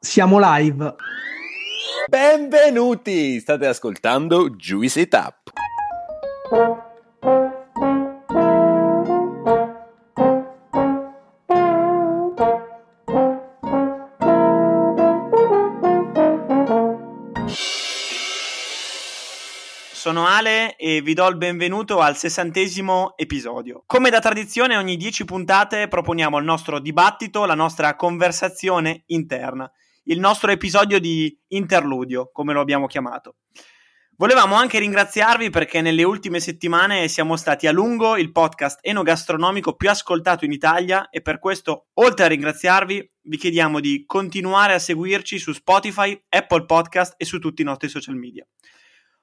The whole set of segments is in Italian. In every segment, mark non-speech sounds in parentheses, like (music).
Siamo live. Benvenuti! State ascoltando Juicy Tap. Sono Ale e vi do il benvenuto al sessantesimo episodio. Come da tradizione, ogni dieci puntate proponiamo il nostro dibattito, la nostra conversazione interna, il nostro episodio di interludio, come lo abbiamo chiamato. Volevamo anche ringraziarvi perché nelle ultime settimane siamo stati a lungo il podcast enogastronomico più ascoltato in Italia e per questo, oltre a ringraziarvi, vi chiediamo di continuare a seguirci su Spotify, Apple Podcast e su tutti i nostri social media.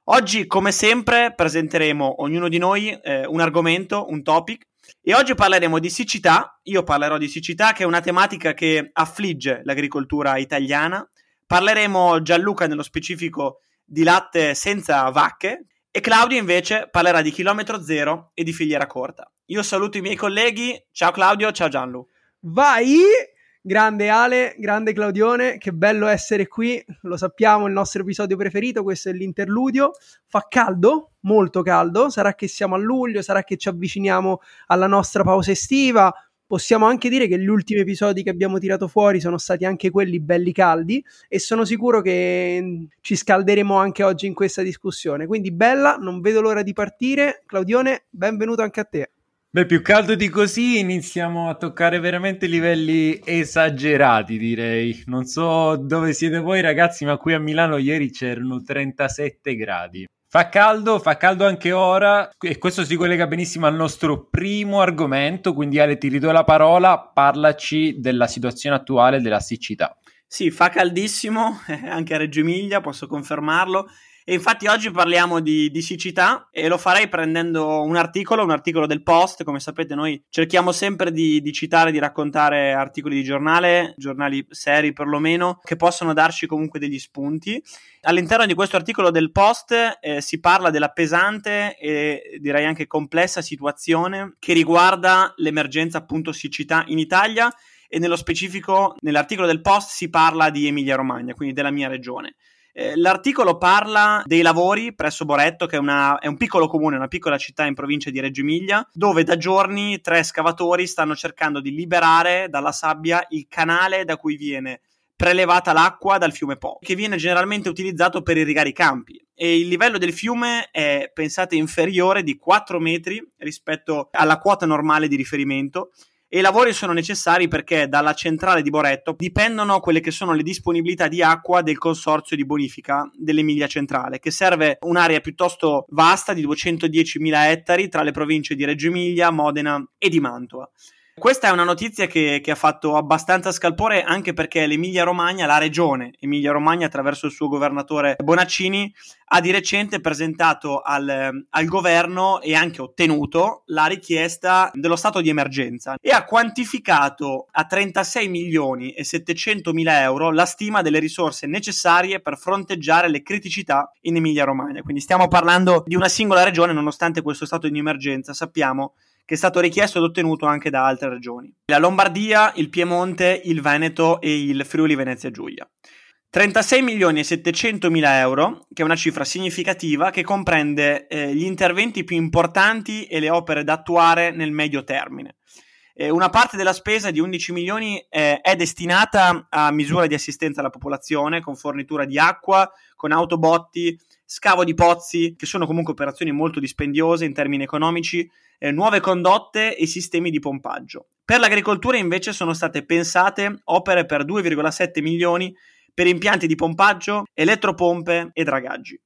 Oggi, come sempre, presenteremo ognuno di noi eh, un argomento, un topic, e oggi parleremo di siccità. Io parlerò di siccità, che è una tematica che affligge l'agricoltura italiana. Parleremo Gianluca nello specifico di latte senza vacche e Claudio invece parlerà di chilometro zero e di filiera corta. Io saluto i miei colleghi. Ciao Claudio, ciao Gianlu. Vai! Grande Ale, grande Claudione, che bello essere qui, lo sappiamo, il nostro episodio preferito, questo è l'interludio. Fa caldo, molto caldo, sarà che siamo a luglio, sarà che ci avviciniamo alla nostra pausa estiva. Possiamo anche dire che gli ultimi episodi che abbiamo tirato fuori sono stati anche quelli belli caldi e sono sicuro che ci scalderemo anche oggi in questa discussione. Quindi bella, non vedo l'ora di partire. Claudione, benvenuto anche a te. Beh, più caldo di così iniziamo a toccare veramente livelli esagerati, direi. Non so dove siete voi ragazzi, ma qui a Milano ieri c'erano 37 gradi. Fa caldo, fa caldo anche ora e questo si collega benissimo al nostro primo argomento, quindi Ale ti ridò la parola, parlaci della situazione attuale della siccità. Sì, fa caldissimo, (laughs) anche a Reggio Emilia, posso confermarlo. E infatti oggi parliamo di, di, siccità e lo farei prendendo un articolo, un articolo del Post. Come sapete, noi cerchiamo sempre di, di citare, di raccontare articoli di giornale, giornali seri perlomeno, che possono darci comunque degli spunti. All'interno di questo articolo del Post eh, si parla della pesante e direi anche complessa situazione che riguarda l'emergenza appunto siccità in Italia e nello specifico nell'articolo del Post si parla di Emilia Romagna, quindi della mia regione. Eh, l'articolo parla dei lavori presso Boretto, che è, una, è, un piccolo comune, una piccola città in provincia di Reggio Emilia, dove da giorni tre escavatori stanno cercando di liberare dalla sabbia il canale da cui viene prelevata l'acqua dal fiume Po, che viene generalmente utilizzato per irrigare i campi. E il livello del fiume è, pensate, inferiore di 4 metri rispetto alla quota normale di riferimento e i lavori sono necessari perché dalla centrale di Boretto dipendono quelle che sono le disponibilità di acqua del consorzio di bonifica dell'Emilia Centrale, che serve un'area piuttosto vasta di 210.000 ettari tra le province di Reggio Emilia, Modena e di Mantova. Questa è una notizia che, che, ha fatto abbastanza scalpore anche perché l'Emilia Romagna, la regione Emilia Romagna attraverso il suo governatore Bonaccini, ha di recente presentato al, al, governo e anche ottenuto la richiesta dello stato di emergenza e ha quantificato a 36 milioni e 700 mila euro la stima delle risorse necessarie per fronteggiare le criticità in Emilia Romagna. Quindi stiamo parlando di una singola regione nonostante questo stato di emergenza. Sappiamo che è stato richiesto ed ottenuto anche da altre regioni. La Lombardia, il Piemonte, il Veneto e il Friuli Venezia Giulia. 36 milioni e 700 mila euro, che è una cifra significativa che comprende eh, gli interventi più importanti e le opere da attuare nel medio termine. Eh, una parte della spesa di 11 milioni eh, è destinata a misure di assistenza alla popolazione con fornitura di acqua, con autobotti, scavo di pozzi, che sono comunque operazioni molto dispendiose in termini economici, eh, nuove condotte e sistemi di pompaggio. Per l'agricoltura invece sono state pensate opere per 2,7 milioni per impianti di pompaggio, elettropompe e dragaggi.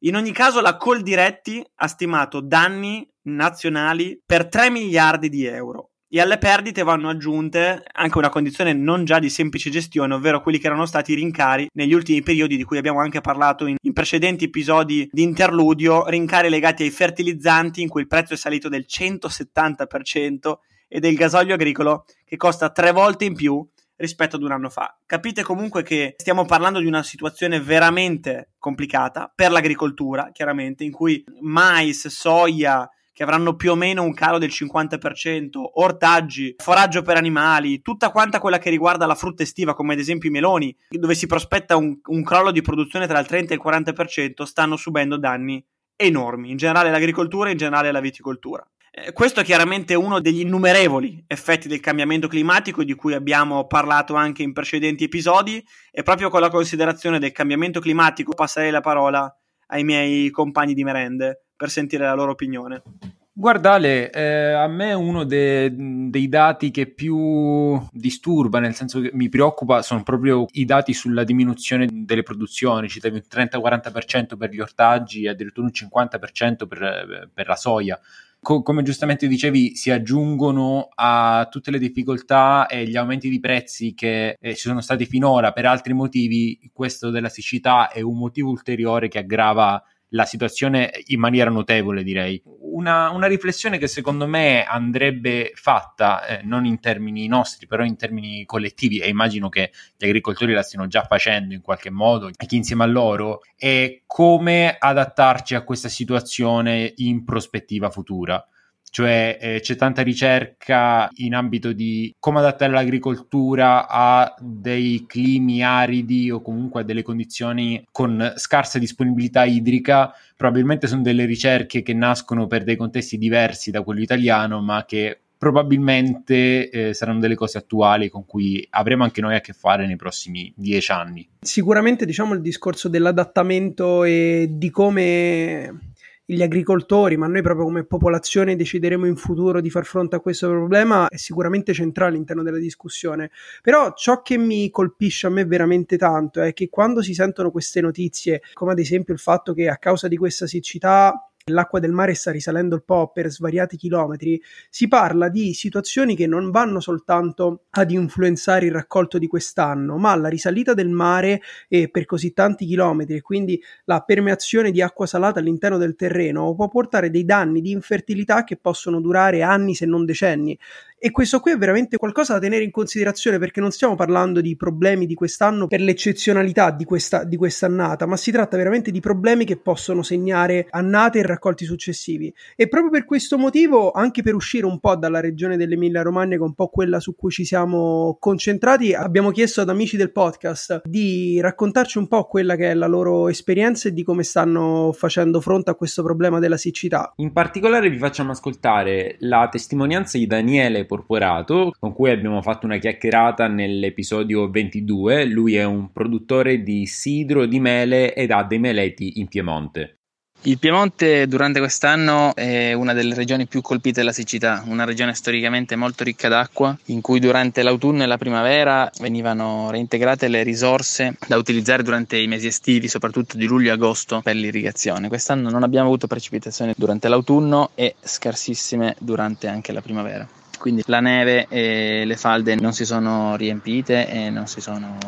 In ogni caso la Coldiretti ha stimato danni nazionali per 3 miliardi di euro e alle perdite vanno aggiunte anche una condizione non già di semplice gestione, ovvero quelli che erano stati i rincari negli ultimi periodi di cui abbiamo anche parlato in, in, precedenti episodi di interludio, rincari legati ai fertilizzanti in cui il prezzo è salito del 170% e del gasolio agricolo che costa tre volte in più rispetto ad un anno fa. Capite comunque che stiamo parlando di una situazione veramente complicata per l'agricoltura, chiaramente, in cui mais, soia, che avranno più o meno un calo del 50%, ortaggi, foraggio per animali, tutta quanta quella che riguarda la frutta estiva, come ad esempio i meloni, dove si prospetta un, un crollo di produzione tra il 30 e il 40%, stanno subendo danni enormi, in generale l'agricoltura e in generale la viticoltura. Eh, questo è chiaramente uno degli innumerevoli effetti del cambiamento climatico di cui abbiamo parlato anche in precedenti episodi e proprio con la considerazione del cambiamento climatico passerei la parola ai miei compagni di merende per sentire la loro opinione. Guardale, eh, a me uno de- dei dati che più disturba, nel senso che mi preoccupa, sono proprio i dati sulla diminuzione delle produzioni. Citavi un 30-40% per gli ortaggi e addirittura un 50% per, per la soia co- come giustamente dicevi, si aggiungono a tutte le difficoltà e gli aumenti di prezzi che eh, ci sono stati finora per altri motivi. Questo della siccità è un motivo ulteriore che aggrava la situazione in maniera notevole, direi. Una, una riflessione che secondo me andrebbe fatta, eh, non in termini nostri, però in termini collettivi, e immagino che gli agricoltori la stiano già facendo in qualche modo, e chi insieme a loro, è come adattarci a questa situazione in prospettiva futura cioè eh, c'è tanta ricerca in ambito di come adattare l'agricoltura a dei climi aridi o comunque a delle condizioni con scarsa disponibilità idrica. Probabilmente sono delle ricerche che nascono per dei contesti diversi da quello italiano, ma che probabilmente eh, saranno delle cose attuali con cui avremo anche noi a che fare nei prossimi dieci anni. Sicuramente diciamo il discorso dell'adattamento e di come gli agricoltori, ma noi proprio come popolazione decideremo in futuro di far fronte a questo problema, è sicuramente centrale all'interno della discussione. Però ciò che mi colpisce a me veramente tanto è che quando si sentono queste notizie, come ad esempio il fatto che a causa di questa siccità l'acqua del mare sta risalendo un po' per svariati chilometri, si parla di situazioni che non vanno soltanto ad influenzare il raccolto di quest'anno, ma la risalita del mare e per così tanti chilometri e quindi la permeazione di acqua salata all'interno del terreno può portare dei danni di infertilità che possono durare anni se non decenni. E questo qui è veramente qualcosa da tenere in considerazione perché non stiamo parlando di problemi di quest'anno per l'eccezionalità di, questa, di quest'annata, ma si tratta veramente di problemi che possono segnare annate e raccolti successivi. E proprio per questo motivo, anche per uscire un po' dalla regione dell'Emilia Romagna, che è un po' quella su cui ci siamo concentrati, abbiamo chiesto ad amici del podcast di raccontarci un po' quella che è la loro esperienza e di come stanno facendo fronte a questo problema della siccità. In particolare vi facciamo ascoltare la testimonianza di Daniele Porporato, con cui abbiamo fatto una chiacchierata nell'episodio 22. Lui è un produttore di sidro di mele ed ha dei meleti in Piemonte. Il Piemonte durante quest'anno è una delle regioni più colpite dalla siccità, una regione storicamente molto ricca d'acqua, in cui durante l'autunno e la primavera venivano reintegrate le risorse da utilizzare durante i mesi estivi, soprattutto di luglio e agosto, per l'irrigazione. Quest'anno non abbiamo avuto precipitazioni durante l'autunno e scarsissime durante anche la primavera quindi la neve e le falde non si sono riempite e non si sono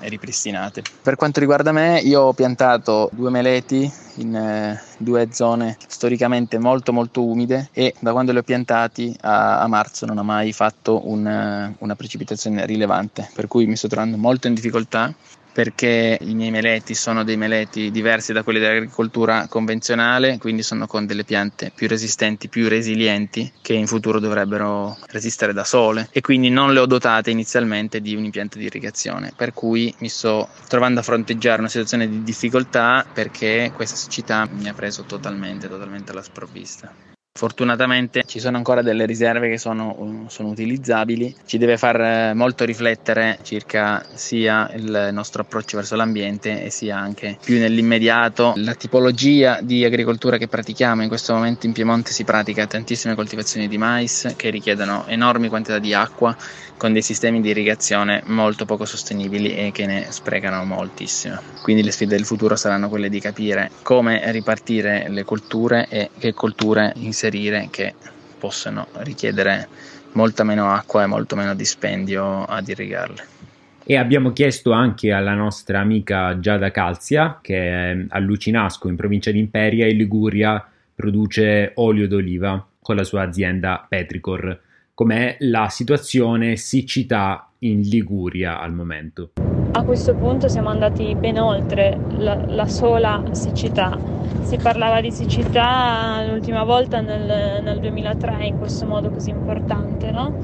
ripristinate. Per quanto riguarda me, io ho piantato due meleti in eh, due zone storicamente molto molto umide e da quando li ho piantati a, a marzo non ho mai fatto un, eh, una precipitazione rilevante, per cui mi sto trovando molto in difficoltà perché i miei meleti sono dei meleti diversi da quelli dell'agricoltura convenzionale, quindi sono con delle piante più resistenti, più resilienti, che in futuro dovrebbero resistere da sole e quindi non le ho dotate inizialmente di un impianto di irrigazione, per cui mi sto trovando a fronteggiare una situazione di difficoltà perché questa siccità mi ha preso totalmente, totalmente alla sprovvista. Fortunatamente ci sono ancora delle riserve che sono, sono, utilizzabili, ci deve far eh, molto riflettere circa sia il nostro approccio verso l'ambiente e sia anche più nell'immediato la tipologia di agricoltura che pratichiamo. In questo momento in Piemonte si pratica tantissime coltivazioni di mais che richiedono enormi quantità di acqua con dei sistemi di irrigazione molto poco sostenibili e che ne sprecano moltissimo. Quindi le sfide del futuro saranno quelle di capire come ripartire le colture e che colture inserire che possano richiedere molta meno acqua e molto meno dispendio ad irrigarle. E abbiamo chiesto anche alla nostra amica Giada Calzia, che a Lucinasco in provincia di Imperia e Liguria produce olio d'oliva con la sua azienda Petricor com'è la situazione siccità in Liguria al momento. A questo punto siamo andati ben oltre la, la sola siccità. Si parlava di siccità l'ultima volta nel, nel 2003 in questo modo così importante, no?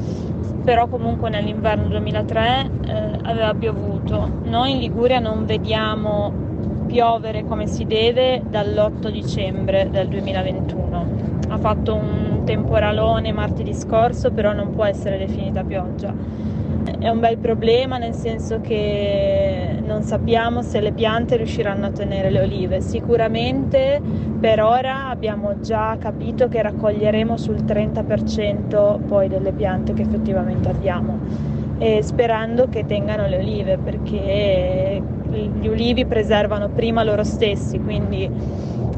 Però comunque nell'inverno 2003 eh, aveva piovuto. Noi in Liguria non vediamo piovere come si deve dall'8 dicembre del 2021. Ha fatto un temporalone martedì scorso, però non può essere definita pioggia è un bel problema nel senso che non sappiamo se le piante riusciranno a tenere le olive. Sicuramente per ora abbiamo già capito che raccoglieremo sul 30% poi delle piante che effettivamente abbiamo e sperando che tengano le olive perché gli ulivi preservano prima loro stessi, quindi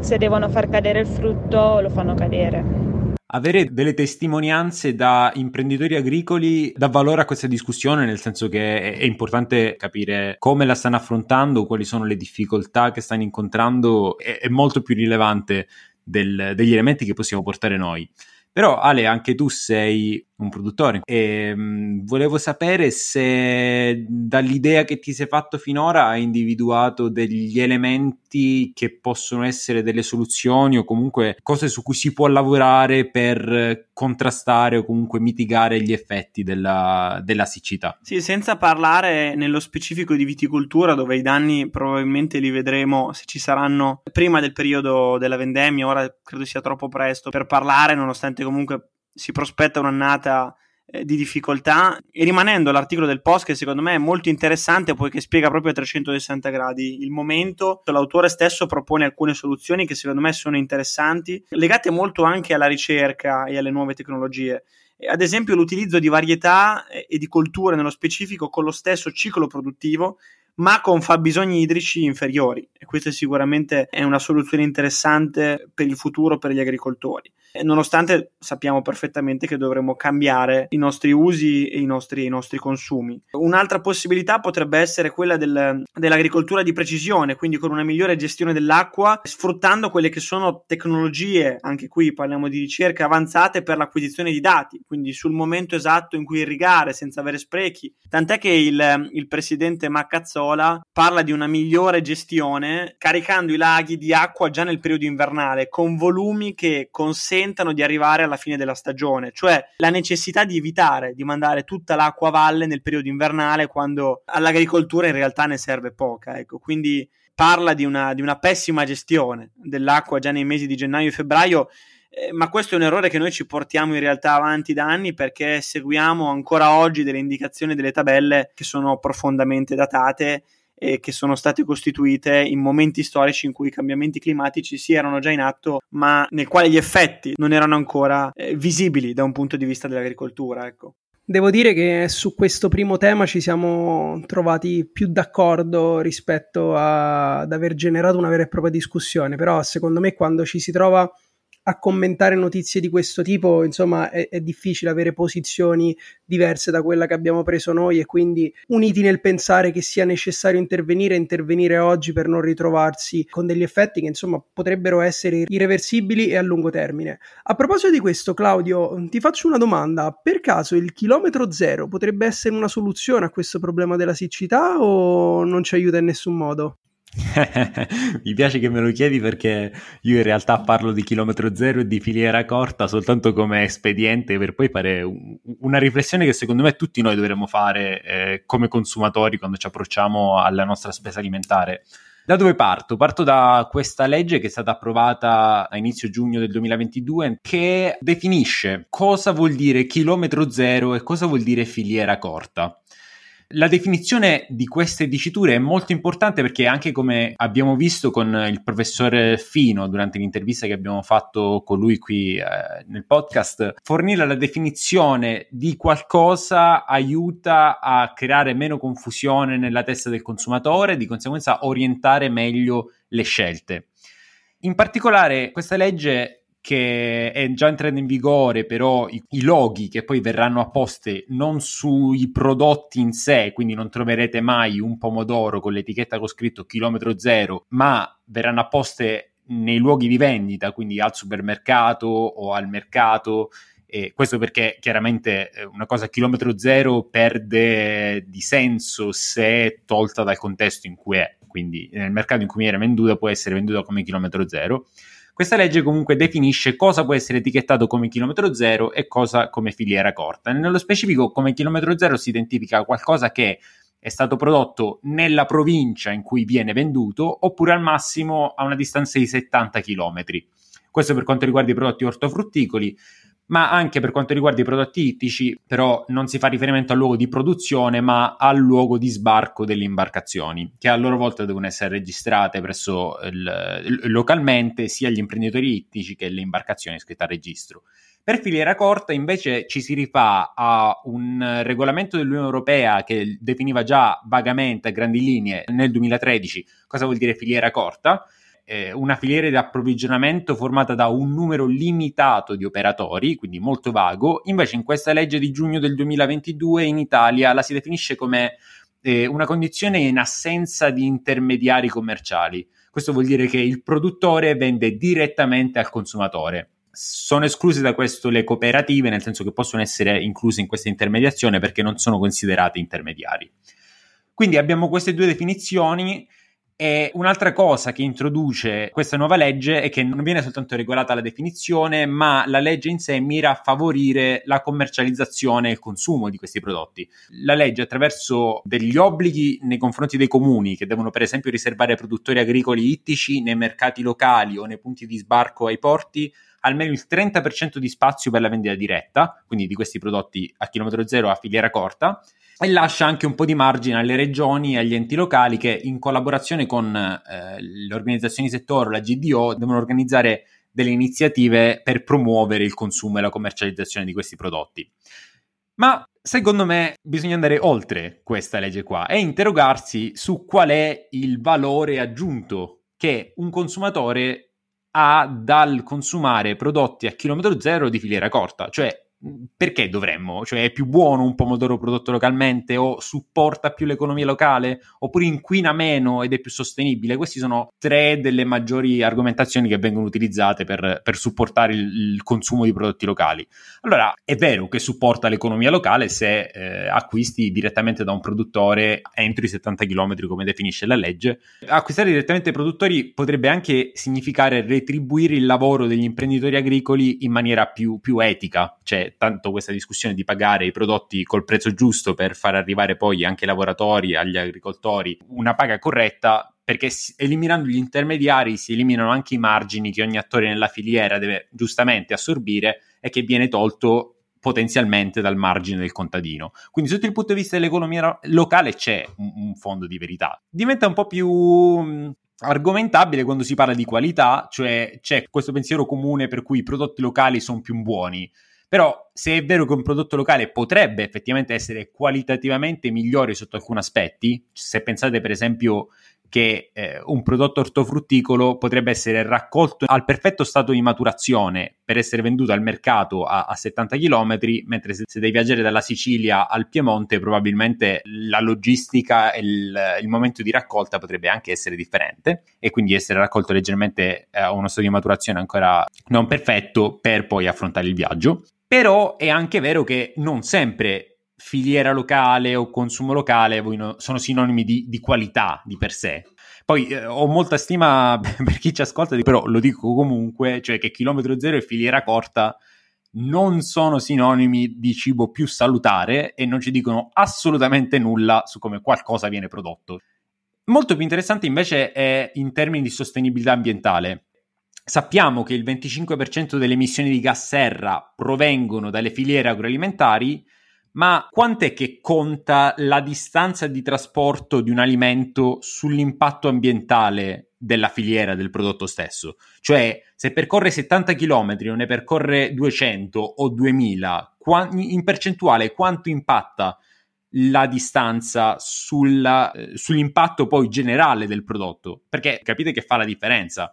se devono far cadere il frutto lo fanno cadere avere delle testimonianze da imprenditori agricoli dà valore a questa discussione, nel senso che è, importante capire come la stanno affrontando, quali sono le difficoltà che stanno incontrando, è molto più rilevante del, degli elementi che possiamo portare noi. Però Ale, anche tu sei un produttore e mh, mm, volevo sapere se dall'idea che ti sei fatto finora hai individuato degli elementi che possono essere delle soluzioni o comunque cose su cui si può lavorare per contrastare o comunque mitigare gli effetti della, della siccità. Sì, senza parlare nello specifico di viticoltura dove i danni probabilmente li vedremo se ci saranno prima del periodo della vendemmia, ora credo sia troppo presto per parlare nonostante comunque si prospetta un'annata eh, di difficoltà. E rimanendo all'articolo del post che secondo me è molto interessante poiché spiega proprio a 360 gradi il momento l'autore stesso propone alcune soluzioni che secondo me sono interessanti legate molto anche alla ricerca e alle nuove tecnologie. Ad esempio l'utilizzo di varietà eh, e di colture nello specifico con lo stesso ciclo produttivo ma con fabbisogni idrici inferiori e questa sicuramente è una soluzione interessante per il futuro per gli agricoltori nonostante sappiamo perfettamente che dovremmo cambiare i nostri usi e i nostri, i nostri consumi. Un'altra possibilità potrebbe essere quella del, dell'agricoltura di precisione, quindi con una migliore gestione dell'acqua, sfruttando quelle che sono tecnologie, anche qui parliamo di ricerca avanzate per l'acquisizione di dati, quindi sul momento esatto in cui irrigare senza avere sprechi. Tant'è che il, il presidente Maccazzola parla di una migliore gestione caricando i laghi di acqua già nel periodo invernale con volumi che consentono tentano di arrivare alla fine della stagione, cioè la necessità di evitare di mandare tutta l'acqua a valle nel periodo invernale quando all'agricoltura in realtà ne serve poca. Ecco, quindi parla di una, di una pessima gestione dell'acqua già nei mesi di gennaio e febbraio. Eh, ma questo è un errore che noi ci portiamo in realtà avanti da anni perché seguiamo ancora oggi delle indicazioni delle tabelle che sono profondamente datate e che sono state costituite in momenti storici in cui i cambiamenti climatici si erano già in atto, ma nel quale gli effetti non erano ancora eh, visibili da un punto di vista dell'agricoltura. Ecco. Devo dire che su questo primo tema ci siamo trovati più d'accordo rispetto a, ad aver generato una vera e propria discussione, però secondo me quando ci si trova a commentare notizie di questo tipo, insomma, è, è, difficile avere posizioni diverse da quella che abbiamo preso noi e quindi uniti nel pensare che sia necessario intervenire intervenire oggi per non ritrovarsi con degli effetti che, insomma, potrebbero essere irreversibili e a lungo termine. A proposito di questo, Claudio, ti faccio una domanda. Per caso il chilometro zero potrebbe essere una soluzione a questo problema della siccità o non ci aiuta in nessun modo? (laughs) Mi piace che me lo chiedi perché io in realtà parlo di chilometro zero e di filiera corta soltanto come espediente per poi fare un, una riflessione che secondo me tutti noi dovremmo fare eh, come consumatori quando ci approcciamo alla nostra spesa alimentare. Da dove parto? Parto da questa legge che è stata approvata a inizio giugno del 2022 che definisce cosa vuol dire chilometro zero e cosa vuol dire filiera corta. La definizione di queste diciture è molto importante perché anche come abbiamo visto con il professor Fino durante l'intervista che abbiamo fatto con lui qui eh, nel podcast, fornire la definizione di qualcosa aiuta a creare meno confusione nella testa del consumatore e di conseguenza orientare meglio le scelte. In particolare questa legge che è già entrando in vigore, però i, i, loghi che poi verranno apposti non sui prodotti in sé, quindi non troverete mai un pomodoro con l'etichetta con scritto chilometro zero, ma verranno apposte nei luoghi di vendita, quindi al supermercato o al mercato. E questo perché chiaramente eh, una cosa a chilometro zero perde di senso se tolta dal contesto in cui è. quindi nel mercato in cui viene venduta può essere venduta come chilometro zero. Questa legge comunque definisce cosa può essere etichettato come chilometro zero e cosa come filiera corta. Nello specifico come chilometro zero si identifica qualcosa che è stato prodotto nella provincia in cui viene venduto oppure al massimo a una distanza di 70 km. Questo per quanto riguarda i prodotti ortofrutticoli, ma anche per quanto riguarda i prodotti ittici, però non si fa riferimento al luogo di produzione, ma al luogo di sbarco delle imbarcazioni, che a loro volta devono essere registrate presso il, localmente sia gli imprenditori ittici che le imbarcazioni iscritte al registro. Per filiera corta invece ci si rifà a un regolamento dell'Unione Europea che definiva già vagamente a grandi linee nel 2013 cosa vuol dire filiera corta, eh, una filiera di approvvigionamento formata da un numero limitato di operatori, quindi molto vago, invece in questa legge di giugno del 2022 in Italia la si definisce come eh, una condizione in assenza di intermediari commerciali. Questo vuol dire che il produttore vende direttamente al consumatore. Sono escluse da questo le cooperative, nel senso che possono essere incluse in questa intermediazione perché non sono considerate intermediari. Quindi abbiamo queste due definizioni e un'altra cosa che introduce questa nuova legge è che non viene soltanto regolata la definizione, ma la legge in sé mira a favorire la commercializzazione e il consumo di questi prodotti. La legge, attraverso degli obblighi nei confronti dei comuni, che devono per esempio riservare produttori agricoli ittici nei mercati locali o nei punti di sbarco ai porti, almeno il 30% di spazio per la vendita diretta, quindi di questi prodotti a chilometro zero a filiera corta, e lascia anche un po' di margine alle regioni e agli enti locali che in collaborazione con eh, le organizzazioni di settore, la GDO, devono organizzare delle iniziative per promuovere il consumo e la commercializzazione di questi prodotti. Ma secondo me bisogna andare oltre questa legge qua e interrogarsi su qual è il valore aggiunto che un consumatore ha dal consumare prodotti a chilometro zero di filiera corta, cioè perché dovremmo? Cioè è più buono un pomodoro prodotto localmente o supporta più l'economia locale oppure inquina meno ed è più sostenibile? Queste sono tre delle maggiori argomentazioni che vengono utilizzate per, per supportare il, il, consumo di prodotti locali. Allora è vero che supporta l'economia locale se eh, acquisti direttamente da un produttore entro i 70 km come definisce la legge. Acquistare direttamente dai produttori potrebbe anche significare retribuire il lavoro degli imprenditori agricoli in maniera più, più etica, cioè tanto questa discussione di pagare i prodotti col prezzo giusto per far arrivare poi anche ai lavoratori, agli agricoltori, una paga corretta, perché eliminando gli intermediari si eliminano anche i margini che ogni attore nella filiera deve giustamente assorbire e che viene tolto potenzialmente dal margine del contadino. Quindi sotto il punto di vista dell'economia locale c'è un, fondo di verità. Diventa un po' più argomentabile quando si parla di qualità, cioè c'è questo pensiero comune per cui i prodotti locali sono più buoni. Però se è vero che un prodotto locale potrebbe effettivamente essere qualitativamente migliore sotto alcuni aspetti, se pensate per esempio che eh, un prodotto ortofrutticolo potrebbe essere raccolto al perfetto stato di maturazione per essere venduto al mercato a, a 70 km, mentre se, se, devi viaggiare dalla Sicilia al Piemonte probabilmente la logistica e il, il, momento di raccolta potrebbe anche essere differente e quindi essere raccolto leggermente a uno stato di maturazione ancora non perfetto per poi affrontare il viaggio. Però è anche vero che non sempre filiera locale o consumo locale sono sinonimi di, di qualità di per sé. Poi eh, ho molta stima (laughs) per chi ci ascolta, però lo dico comunque, cioè che chilometro zero e filiera corta non sono sinonimi di cibo più salutare e non ci dicono assolutamente nulla su come qualcosa viene prodotto. Molto più interessante invece è in termini di sostenibilità ambientale. Sappiamo che il 25% delle emissioni di gas serra provengono dalle filiere agroalimentari, ma quant'è che conta la distanza di trasporto di un alimento sull'impatto ambientale della filiera del prodotto stesso? Cioè, se percorre 70 km o ne percorre 200 o 2000, in percentuale quanto impatta la distanza sulla, eh, sull'impatto poi generale del prodotto? Perché capite che fa la differenza.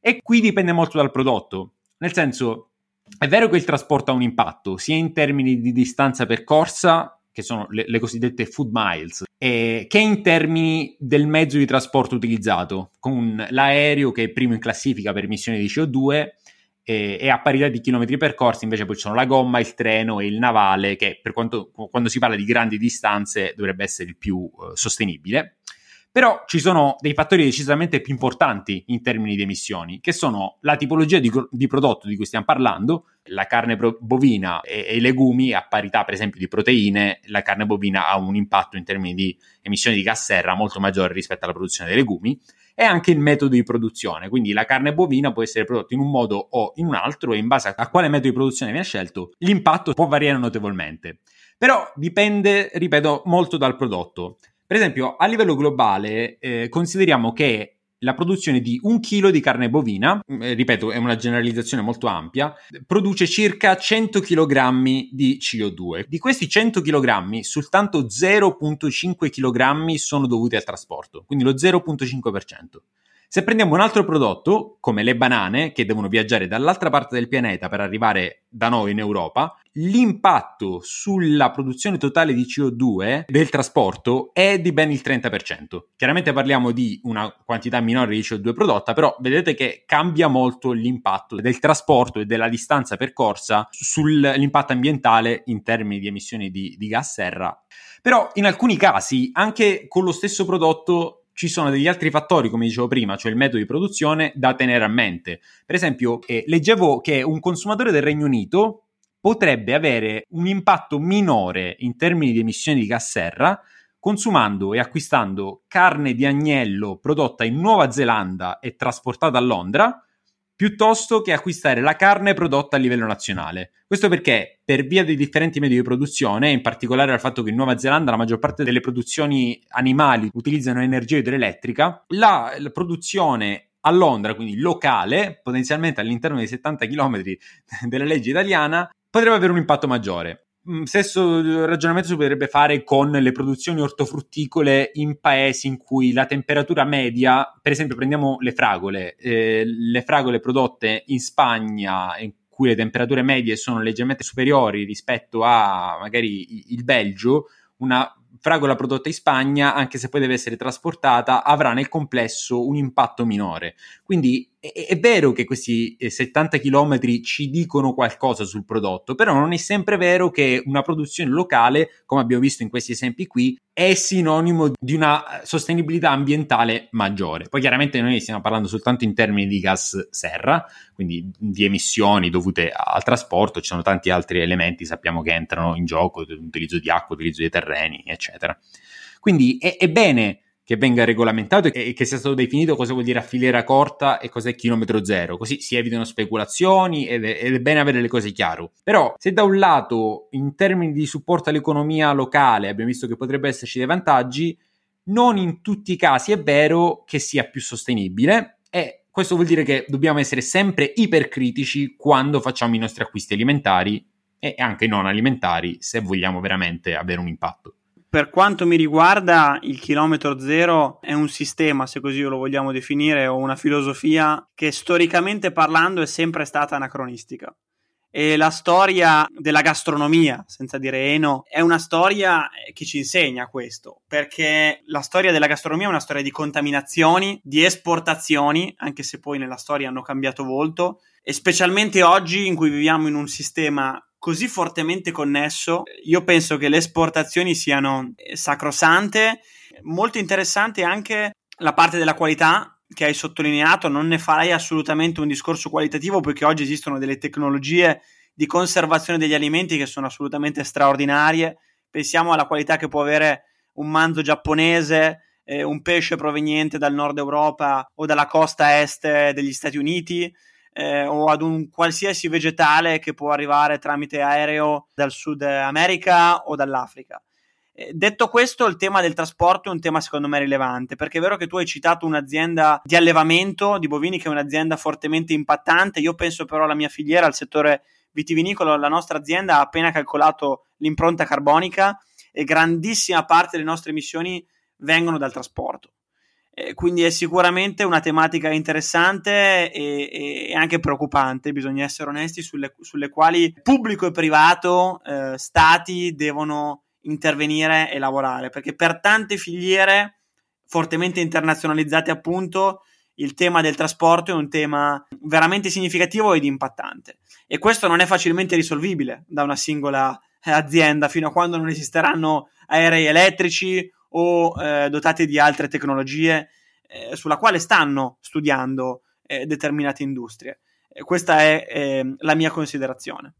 E qui dipende molto dal prodotto. Nel senso, è vero che il trasporto ha un impatto, sia in termini di distanza percorsa, che sono le, le cosiddette food miles, eh, che in termini del mezzo di trasporto utilizzato, con l'aereo che è primo in classifica per emissioni di CO2 eh, e a parità di chilometri percorsi invece poi ci sono la gomma, il treno e il navale che per quanto, quando si parla di grandi distanze dovrebbe essere il più eh, sostenibile. Però ci sono dei fattori decisamente più importanti in termini di emissioni, che sono la tipologia di, di prodotto di cui stiamo parlando, la carne bovina e, e, i legumi, a parità per esempio di proteine, la carne bovina ha un impatto in termini di emissioni di gas serra molto maggiore rispetto alla produzione dei legumi, e anche il metodo di produzione, quindi la carne bovina può essere prodotta in un modo o in un altro e in base a quale metodo di produzione viene scelto, l'impatto può variare notevolmente. Però dipende, ripeto, molto dal prodotto. Per esempio, a livello globale, eh, consideriamo che la produzione di un chilo di carne bovina, eh, ripeto, è una generalizzazione molto ampia, produce circa 100 kg di CO2. Di questi 100 kg, soltanto 0,5 kg sono dovuti al trasporto, quindi lo 0,5%. Se prendiamo un altro prodotto, come le banane, che devono viaggiare dall'altra parte del pianeta per arrivare da noi in Europa, l'impatto sulla produzione totale di CO2 del trasporto è di ben il 30%. Chiaramente parliamo di una quantità minore di CO2 prodotta, però vedete che cambia molto l'impatto del trasporto e della distanza percorsa sull'impatto ambientale in termini di emissioni di, di gas serra. Però in alcuni casi, anche con lo stesso prodotto, ci sono degli altri fattori, come dicevo prima, cioè il metodo di produzione, da tenere a mente. Per esempio, eh, leggevo che un consumatore del Regno Unito potrebbe avere un impatto minore in termini di emissioni di gas serra consumando e acquistando carne di agnello prodotta in Nuova Zelanda e trasportata a Londra piuttosto che acquistare la carne prodotta a livello nazionale. Questo perché, per via dei differenti metodi di produzione, in particolare al fatto che in Nuova Zelanda la maggior parte delle produzioni animali utilizzano energia idroelettrica, la, la produzione a Londra, quindi locale, potenzialmente all'interno dei 70 km (laughs) della legge italiana, potrebbe avere un impatto maggiore. Mm, stesso ragionamento si potrebbe fare con le produzioni ortofrutticole in paesi in cui la temperatura media, per esempio prendiamo le fragole, eh, le fragole prodotte in Spagna, in cui le temperature medie sono leggermente superiori rispetto a magari il Belgio, una fragola prodotta in Spagna, anche se poi deve essere trasportata, avrà nel complesso un impatto minore. Quindi è, è vero che questi 70 eh, km ci dicono qualcosa sul prodotto, però non è sempre vero che una produzione locale, come abbiamo visto in questi esempi qui, è sinonimo di una sostenibilità ambientale maggiore. Poi chiaramente noi stiamo parlando soltanto in termini di gas serra, quindi di emissioni dovute al trasporto, ci sono tanti altri elementi, sappiamo che entrano in gioco, l'utilizzo di acqua, l'utilizzo di terreni, eccetera. Quindi è, è bene che venga regolamentato e che sia stato definito cosa vuol dire a filiera corta e cos'è chilometro zero, così si evitano speculazioni ed è, ed è bene avere le cose chiare. Però se da un lato in termini di supporto all'economia locale abbiamo visto che potrebbe esserci dei vantaggi, non in tutti i casi è vero che sia più sostenibile e questo vuol dire che dobbiamo essere sempre ipercritici quando facciamo i nostri acquisti alimentari e anche non alimentari se vogliamo veramente avere un impatto per quanto mi riguarda, il chilometro zero è un sistema, se così lo vogliamo definire, o una filosofia che storicamente parlando è sempre stata anacronistica. E la storia della gastronomia, senza dire eno, è una storia che ci insegna questo, perché la storia della gastronomia è una storia di contaminazioni, di esportazioni, anche se poi nella storia hanno cambiato volto, e specialmente oggi in cui viviamo in un sistema così fortemente connesso, io penso che le esportazioni siano sacrosante. Molto interessante anche la parte della qualità che hai sottolineato, non ne farei assolutamente un discorso qualitativo perché oggi esistono delle tecnologie di conservazione degli alimenti che sono assolutamente straordinarie. Pensiamo alla qualità che può avere un manzo giapponese, eh, un pesce proveniente dal nord Europa o dalla costa est degli Stati Uniti eh, o ad un qualsiasi vegetale che può arrivare tramite aereo dal Sud America o dall'Africa. Eh, detto questo, il tema del trasporto è un tema secondo me rilevante, perché è vero che tu hai citato un'azienda di allevamento di bovini che è un'azienda fortemente impattante, io penso però alla mia filiera, al settore vitivinicolo, la nostra azienda ha appena calcolato l'impronta carbonica e grandissima parte delle nostre emissioni vengono dal trasporto. Eh, quindi è sicuramente una tematica interessante e, e, anche preoccupante, bisogna essere onesti, sulle, sulle quali pubblico e privato, eh, stati devono intervenire e lavorare, perché per tante filiere fortemente internazionalizzate appunto il tema del trasporto è un tema veramente significativo ed impattante. E questo non è facilmente risolvibile da una singola azienda fino a quando non esisteranno aerei elettrici o eh, dotate di altre tecnologie eh, sulla quale stanno studiando eh, determinate industrie. questa è eh, la mia considerazione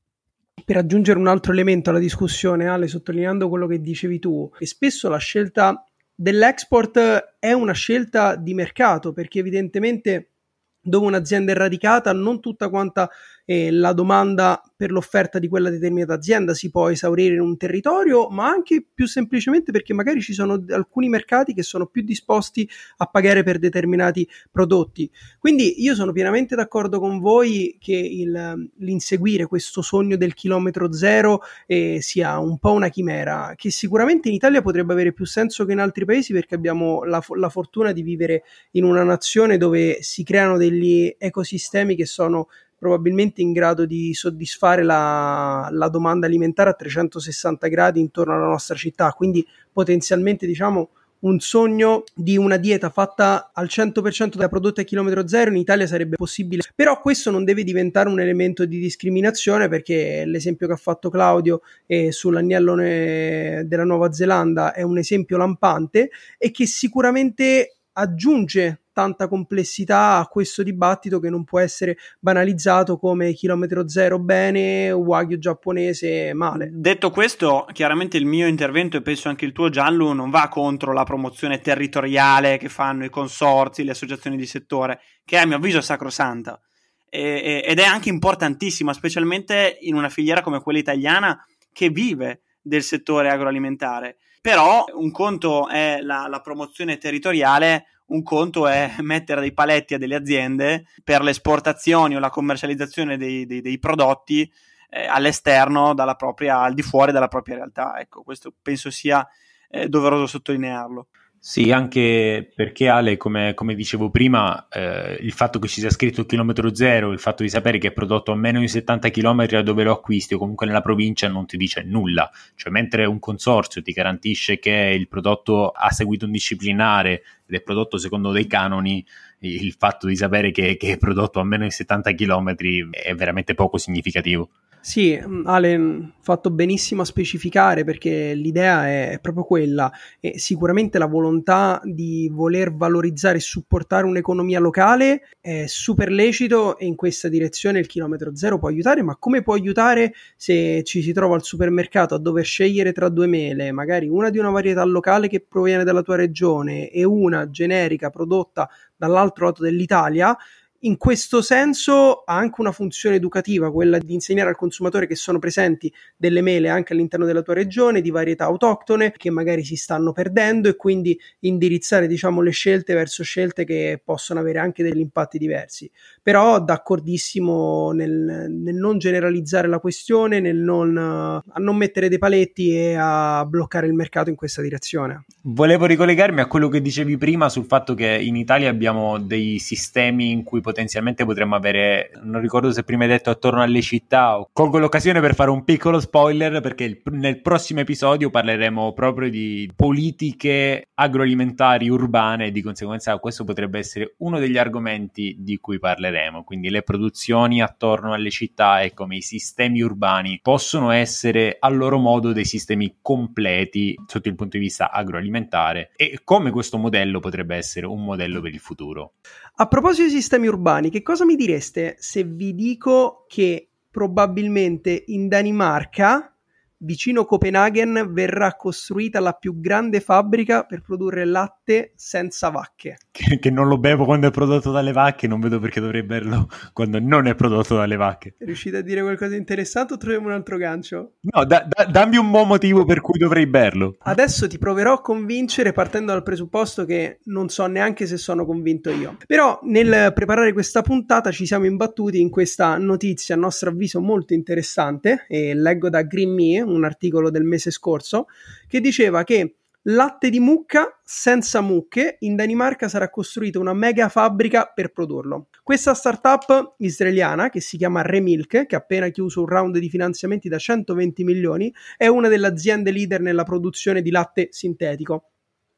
per aggiungere un altro elemento alla discussione, Ale, sottolineando quello che dicevi tu, che spesso la scelta dell'export è una scelta di mercato, perché evidentemente dove un'azienda è radicata non tutta quanta eh, la domanda per l'offerta di quella determinata azienda si può esaurire in un territorio, ma anche più semplicemente perché magari ci sono alcuni mercati che sono più disposti a pagare per determinati prodotti. Quindi io sono pienamente d'accordo con voi che il, l'inseguire questo sogno del chilometro zero eh, sia un po' una chimera, che sicuramente in Italia potrebbe avere più senso che in altri paesi perché abbiamo la, la fortuna di vivere in una nazione dove si creano degli ecosistemi che sono probabilmente in grado di soddisfare la, la, domanda alimentare a 360 gradi intorno alla nostra città, quindi potenzialmente diciamo un sogno di una dieta fatta al 100% da prodotti a chilometro zero in Italia sarebbe possibile, però questo non deve diventare un elemento di discriminazione perché l'esempio che ha fatto Claudio eh, sull'agnello della Nuova Zelanda è un esempio lampante e che sicuramente aggiunge tanta complessità a questo dibattito che non può essere banalizzato come chilometro zero bene, wagyu giapponese male. Detto questo, chiaramente il mio intervento e penso anche il tuo Giallo non va contro la promozione territoriale che fanno i consorzi, le associazioni di settore, che a mio avviso è sacrosanta e, ed è anche importantissima, specialmente in una filiera come quella italiana che vive del settore agroalimentare. Però un conto è la, la promozione territoriale, un conto è (laughs) mettere dei paletti a delle aziende per le esportazioni o la commercializzazione dei, dei, dei prodotti eh, all'esterno, propria, al di fuori dalla propria realtà. Ecco, questo penso sia eh, doveroso sottolinearlo. Sì, anche perché Ale, come, come dicevo prima, eh, il fatto che ci sia scritto chilometro zero, il fatto di sapere che è prodotto a meno di 70 km da dove lo acquisti o comunque nella provincia non ti dice nulla. Cioè, mentre un consorzio ti garantisce che il prodotto ha seguito un disciplinare ed è prodotto secondo dei canoni, il fatto di sapere che, che è prodotto a meno di 70 km è veramente poco significativo. Sì, mm, Ale, fatto benissimo a specificare perché l'idea è proprio quella e sicuramente la volontà di voler valorizzare e supportare un'economia locale è super lecito e in questa direzione il chilometro zero può aiutare, ma come può aiutare se ci si trova al supermercato a dover scegliere tra due mele, magari una di una varietà locale che proviene dalla tua regione e una generica prodotta dall'altro lato dell'Italia? In questo senso ha anche una funzione educativa, quella di insegnare al consumatore che sono presenti delle mele anche all'interno della tua regione di varietà autoctone che magari si stanno perdendo e quindi indirizzare diciamo le scelte verso scelte che possono avere anche degli impatti diversi. Però d'accordissimo nel, nel non generalizzare la questione, nel non, a non mettere dei paletti e a bloccare il mercato in questa direzione. Volevo ricollegarmi a quello che dicevi prima sul fatto che in Italia abbiamo dei sistemi in cui potenzialmente potremmo avere, non ricordo se prima hai detto attorno alle città, colgo l'occasione per fare un piccolo spoiler perché il, nel prossimo episodio parleremo proprio di politiche agroalimentari urbane e di conseguenza questo potrebbe essere uno degli argomenti di cui parleremo, quindi le produzioni attorno alle città e come i sistemi urbani possono essere a loro modo dei sistemi completi sotto il punto di vista agroalimentare e come questo modello potrebbe essere un modello per il futuro. A proposito di sistemi urbani, che cosa mi direste se vi dico che probabilmente in Danimarca vicino Copenaghen verrà costruita la più grande fabbrica per produrre latte senza vacche. (laughs) Che, che, non lo bevo quando è prodotto dalle vacche, non vedo perché dovrei berlo quando non è prodotto dalle vacche. Riuscite a dire qualcosa di interessante o troviamo un altro gancio? No, da, da, dammi un buon motivo per cui dovrei berlo. Adesso ti proverò a convincere partendo dal presupposto che non so neanche se sono convinto io. Però nel preparare questa puntata ci siamo imbattuti in questa notizia, a nostro avviso molto interessante, e leggo da Green Me, un articolo del mese scorso, che diceva che latte di mucca senza mucche, in Danimarca sarà costruita una mega fabbrica per produrlo. Questa startup israeliana, che si chiama Remilk, che ha appena chiuso un round di finanziamenti da 120 milioni, è una delle aziende leader nella produzione di latte sintetico.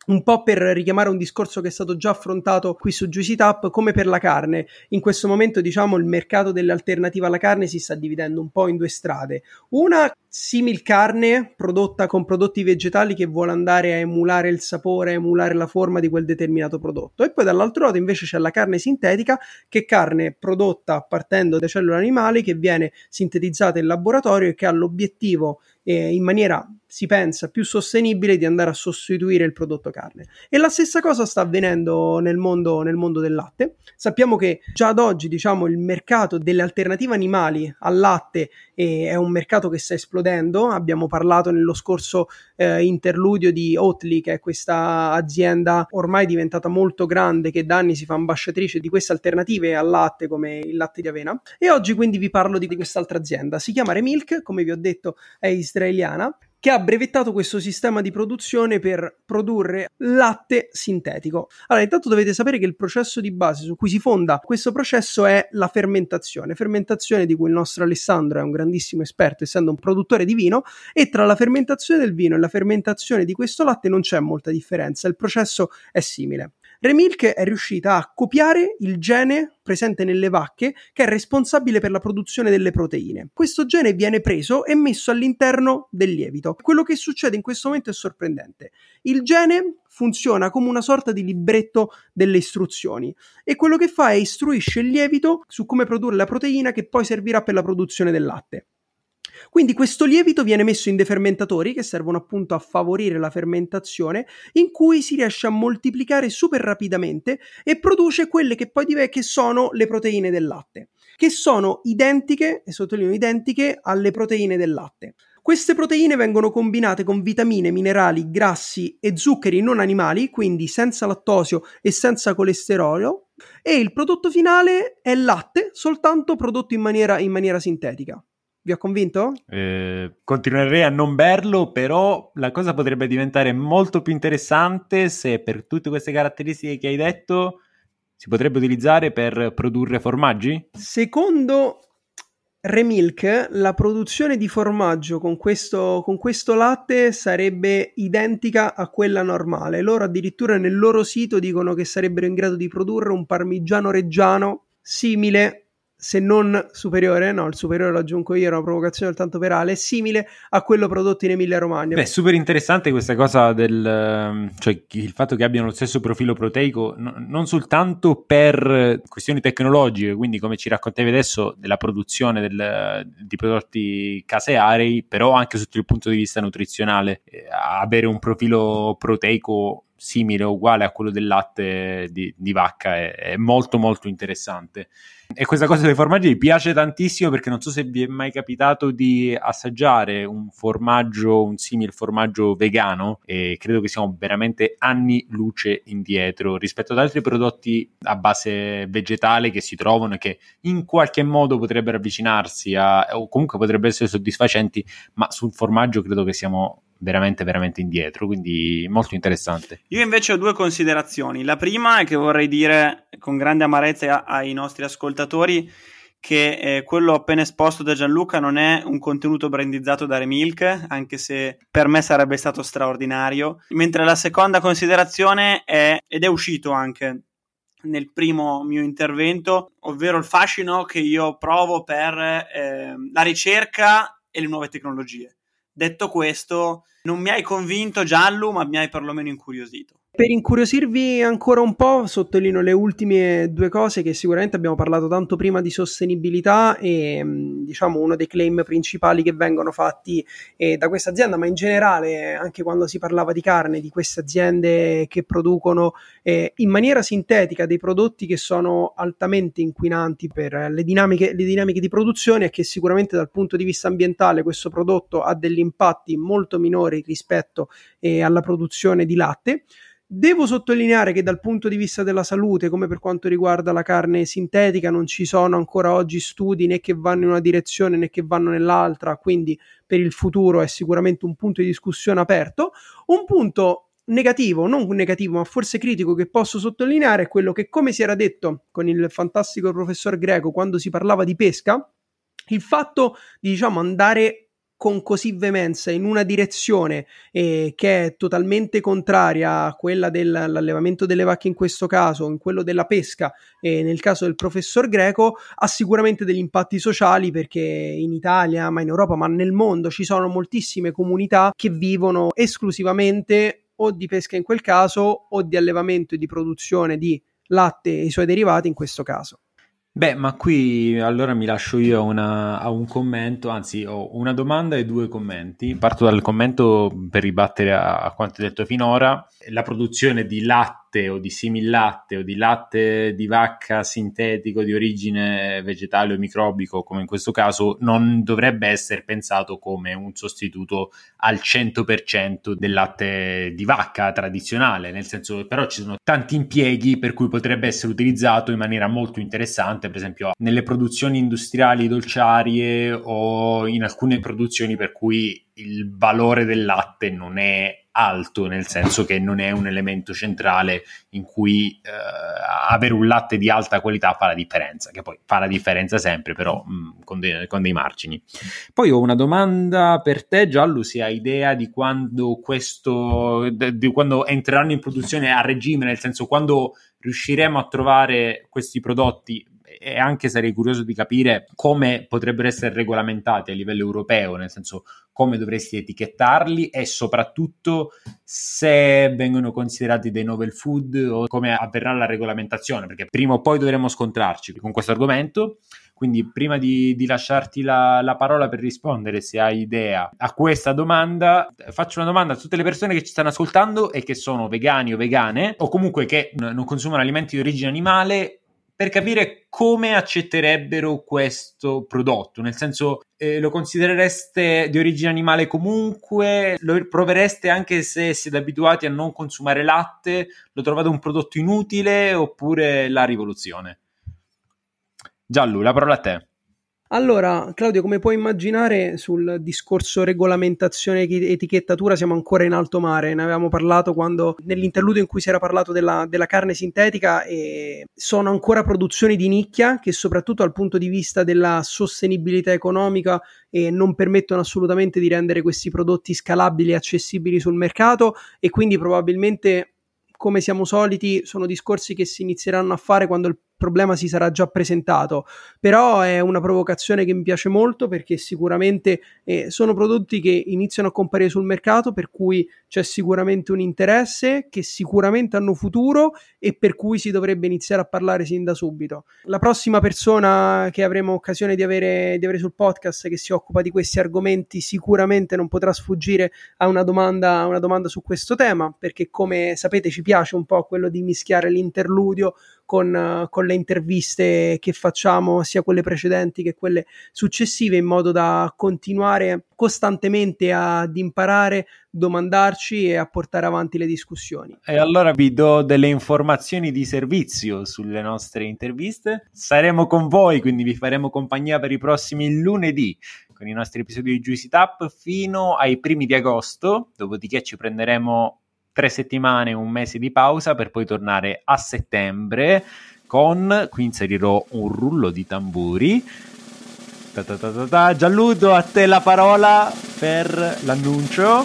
Un po' per richiamare un discorso che è stato già affrontato qui su Juicy Tap, come per la carne. In questo momento, diciamo, il mercato delle alternative alla carne si sta dividendo un po' in due strade. Una simil carne prodotta con prodotti vegetali che vuole andare a emulare il sapore, a emulare la forma di quel determinato prodotto. E poi dall'altro lato invece c'è la carne sintetica, che è carne prodotta partendo da cellule animali che viene sintetizzata in laboratorio e che ha l'obiettivo eh, in maniera si pensa più sostenibile di andare a sostituire il prodotto carne. E la stessa cosa sta avvenendo nel mondo, nel mondo del latte. Sappiamo che già ad oggi, diciamo, il mercato delle alternative animali al latte eh, è un mercato che sta esplodendo. Abbiamo parlato nello scorso eh, interludio di Oatly, che è questa azienda ormai diventata molto grande che da anni si fa ambasciatrice di queste alternative al latte come il latte di avena. E oggi quindi vi parlo di quest'altra azienda. Si chiama Remilk, come vi ho detto, è israeliana che ha brevettato questo sistema di produzione per produrre latte sintetico. Allora, intanto dovete sapere che il processo di base su cui si fonda questo processo è la fermentazione, fermentazione di cui il nostro Alessandro è un grandissimo esperto, essendo un produttore di vino, e tra la fermentazione del vino e la fermentazione di questo latte non c'è molta differenza, il processo è simile. Remilk è riuscita a copiare il gene presente nelle vacche che è responsabile per la produzione delle proteine. Questo gene viene preso e messo all'interno del lievito. Quello che succede in questo momento è sorprendente. Il gene funziona come una sorta di libretto delle istruzioni e quello che fa è istruisce il lievito su come produrre la proteina che poi servirà per la produzione del latte. Quindi questo lievito viene messo in defermentatori che servono appunto a favorire la fermentazione, in cui si riesce a moltiplicare super rapidamente e produce quelle che poi dive- che sono le proteine del latte, che sono identiche, e sottolineo identiche, alle proteine del latte. Queste proteine vengono combinate con vitamine, minerali, grassi e zuccheri non animali, quindi senza lattosio e senza colesterolo, e il prodotto finale è latte, soltanto prodotto in maniera, in maniera sintetica. Vi ho convinto? Eh, continuerei a non berlo, però la cosa potrebbe diventare molto più interessante se per tutte queste caratteristiche che hai detto si potrebbe utilizzare per produrre formaggi? Secondo Remilk, la produzione di formaggio con questo, con questo latte sarebbe identica a quella normale. Loro addirittura nel loro sito dicono che sarebbero in grado di produrre un parmigiano reggiano simile se non superiore, no, il superiore lo aggiungo io, è una provocazione tanto per Ale, è simile a quello prodotto in Emilia Romagna. Beh, super interessante questa cosa del, ehm, cioè il fatto che abbiano lo stesso profilo proteico, no, non soltanto per questioni tecnologiche, quindi come ci raccontavi adesso della produzione del, di prodotti caseari, però anche sotto il punto di vista nutrizionale, eh, avere un profilo proteico simile o uguale a quello del latte di, di vacca è, è molto molto interessante. E questa cosa dei formaggi mi piace tantissimo perché non so se vi è mai capitato di assaggiare un formaggio, un simile formaggio vegano e credo che siamo veramente anni luce indietro rispetto ad altri prodotti a base vegetale che si trovano e che in qualche modo potrebbero avvicinarsi a, o comunque potrebbero essere soddisfacenti, ma sul formaggio credo che siamo veramente veramente indietro quindi molto interessante io invece ho due considerazioni la prima è che vorrei dire con grande amarezza ai nostri ascoltatori che eh, quello appena esposto da Gianluca non è un contenuto brandizzato da Remilk, anche se per me sarebbe stato straordinario. Mentre la seconda considerazione è, ed è uscito anche nel primo mio intervento, ovvero il fascino che io provo per eh, la ricerca e le nuove tecnologie. Detto questo, non mi hai convinto Giallo, ma mi hai perlomeno incuriosito. Per incuriosirvi ancora un po', sottolineo le ultime due cose che sicuramente abbiamo parlato tanto prima di sostenibilità e mm, diciamo uno dei claim principali che vengono fatti eh, da questa azienda, ma in generale anche quando si parlava di carne, di queste aziende che producono eh, in maniera sintetica dei prodotti che sono altamente inquinanti per le dinamiche, le dinamiche di produzione e che sicuramente dal punto di vista ambientale questo prodotto ha degli impatti molto minori rispetto eh, alla produzione di latte. Devo sottolineare che dal punto di vista della salute, come per quanto riguarda la carne sintetica, non ci sono ancora oggi studi né che vanno in una direzione né che vanno nell'altra, quindi per il futuro è sicuramente un punto di discussione aperto. Un punto negativo, non negativo, ma forse critico che posso sottolineare è quello che, come si era detto con il fantastico professor Greco quando si parlava di pesca, il fatto di diciamo andare con così veemenza in una direzione eh, che è totalmente contraria a quella dell'allevamento delle vacche in questo caso, in quello della pesca e nel caso del professor Greco, ha sicuramente degli impatti sociali perché in Italia, ma in Europa, ma nel mondo ci sono moltissime comunità che vivono esclusivamente o di pesca in quel caso o di allevamento e di produzione di latte e i suoi derivati in questo caso. Beh, ma qui allora mi lascio io una, a un commento, anzi ho una domanda e due commenti. Parto dal commento per ribattere a, a quanto detto finora. La produzione di latte latte o di similatte o di latte di vacca sintetico di origine vegetale o microbico, come in questo caso, non dovrebbe essere pensato come un sostituto al 100% del latte di vacca tradizionale, nel senso che però ci sono tanti impieghi per cui potrebbe essere utilizzato in maniera molto interessante, per esempio nelle produzioni industriali dolciarie o in alcune produzioni per cui il valore del latte non è alto, nel senso che non è un elemento centrale in cui eh, avere un latte di alta qualità fa la differenza, che poi fa la differenza sempre, però mh, mm, con, de- con, dei margini. Poi ho una domanda per te, Giallo, se hai idea di quando questo, di quando entreranno in produzione a regime, nel senso quando riusciremo a trovare questi prodotti e anche sarei curioso di capire come potrebbero essere regolamentati a livello europeo, nel senso come dovresti etichettarli e soprattutto se vengono considerati dei novel food o come avverrà la regolamentazione, perché prima o poi dovremo scontrarci con questo argomento. Quindi prima di, di lasciarti la, la, parola per rispondere, se hai idea a questa domanda, faccio una domanda a tutte le persone che ci stanno ascoltando e che sono vegani o vegane o comunque che non consumano alimenti di origine animale per capire come accetterebbero questo prodotto, nel senso eh, lo considerereste di origine animale comunque, lo provereste anche se siete abituati a non consumare latte, lo trovate un prodotto inutile oppure la rivoluzione? Giallo, la parola a te. Allora, Claudio, come puoi immaginare, sul discorso regolamentazione e etichettatura siamo ancora in alto mare. Ne avevamo parlato quando nell'interludio in cui si era parlato della, della carne sintetica e sono ancora produzioni di nicchia che soprattutto dal punto di vista della sostenibilità economica eh, non permettono assolutamente di rendere questi prodotti scalabili e accessibili sul mercato e quindi probabilmente come siamo soliti, sono discorsi che si inizieranno a fare quando il problema si sarà già presentato, però è una provocazione che mi piace molto perché sicuramente eh, sono prodotti che iniziano a comparire sul mercato per cui c'è sicuramente un interesse, che sicuramente hanno futuro e per cui si dovrebbe iniziare a parlare sin da subito. La prossima persona che avremo occasione di avere, di avere sul podcast che si occupa di questi argomenti sicuramente non potrà sfuggire a una domanda, una domanda su questo tema perché come sapete ci piace un po' quello di mischiare l'interludio con, con, le interviste che facciamo, sia quelle precedenti che quelle successive, in modo da continuare costantemente ad imparare, domandarci e a portare avanti le discussioni. E allora vi do delle informazioni di servizio sulle nostre interviste. Saremo con voi, quindi vi faremo compagnia per i prossimi lunedì con i nostri episodi di Juicy Tap fino ai primi di agosto, dopodiché ci prenderemo tre settimane, un mese di pausa per poi tornare a settembre con, qui inserirò un rullo di tamburi. Ta Gianludo, a te la parola per l'annuncio.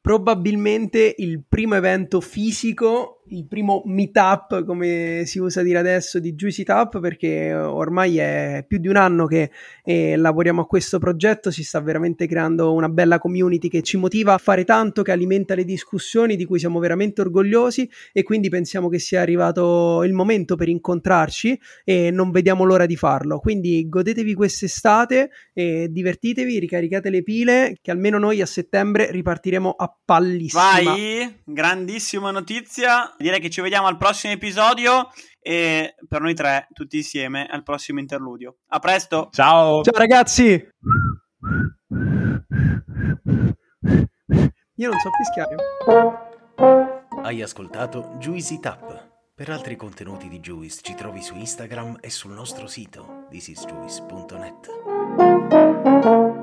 Probabilmente il primo evento fisico il primo meetup, come si usa dire adesso, di Juicy Tap, perché ormai è più di un anno che eh, lavoriamo a questo progetto, si sta veramente creando una bella community che ci motiva a fare tanto, che alimenta le discussioni di cui siamo veramente orgogliosi e quindi pensiamo che sia arrivato il momento per incontrarci e non vediamo l'ora di farlo. Quindi godetevi quest'estate, e divertitevi, ricaricate le pile, che almeno noi a settembre ripartiremo a pallissima. Vai, grandissima notizia direi che ci vediamo al prossimo episodio e per noi tre, tutti insieme, al prossimo interludio. A presto! Ciao! Ciao ragazzi! Io non so fischiare. Hai ascoltato Juicy Tap. Per altri contenuti di Juice ci trovi su Instagram e sul nostro sito thisisjuice.net.